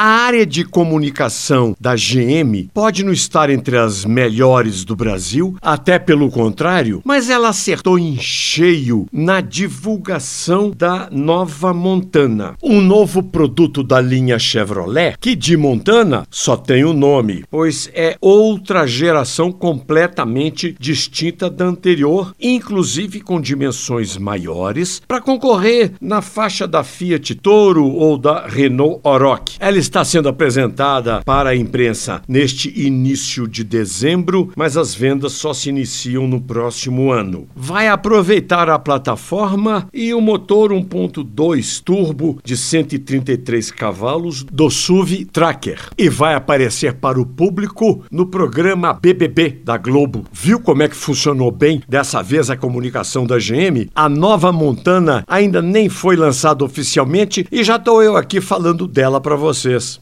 A área de comunicação da GM pode não estar entre as melhores do Brasil, até pelo contrário, mas ela acertou em cheio na divulgação da nova Montana, um novo produto da linha Chevrolet que de Montana só tem o nome, pois é outra geração completamente distinta da anterior, inclusive com dimensões maiores, para concorrer na faixa da Fiat Toro ou da Renault Oroch. Ela está sendo apresentada para a imprensa neste início de dezembro, mas as vendas só se iniciam no próximo ano. Vai aproveitar a plataforma e o motor 1.2 turbo de 133 cavalos do SUV Tracker e vai aparecer para o público no programa BBB da Globo. Viu como é que funcionou bem dessa vez a comunicação da GM? A nova Montana ainda nem foi lançada oficialmente e já estou eu aqui falando dela para vocês. this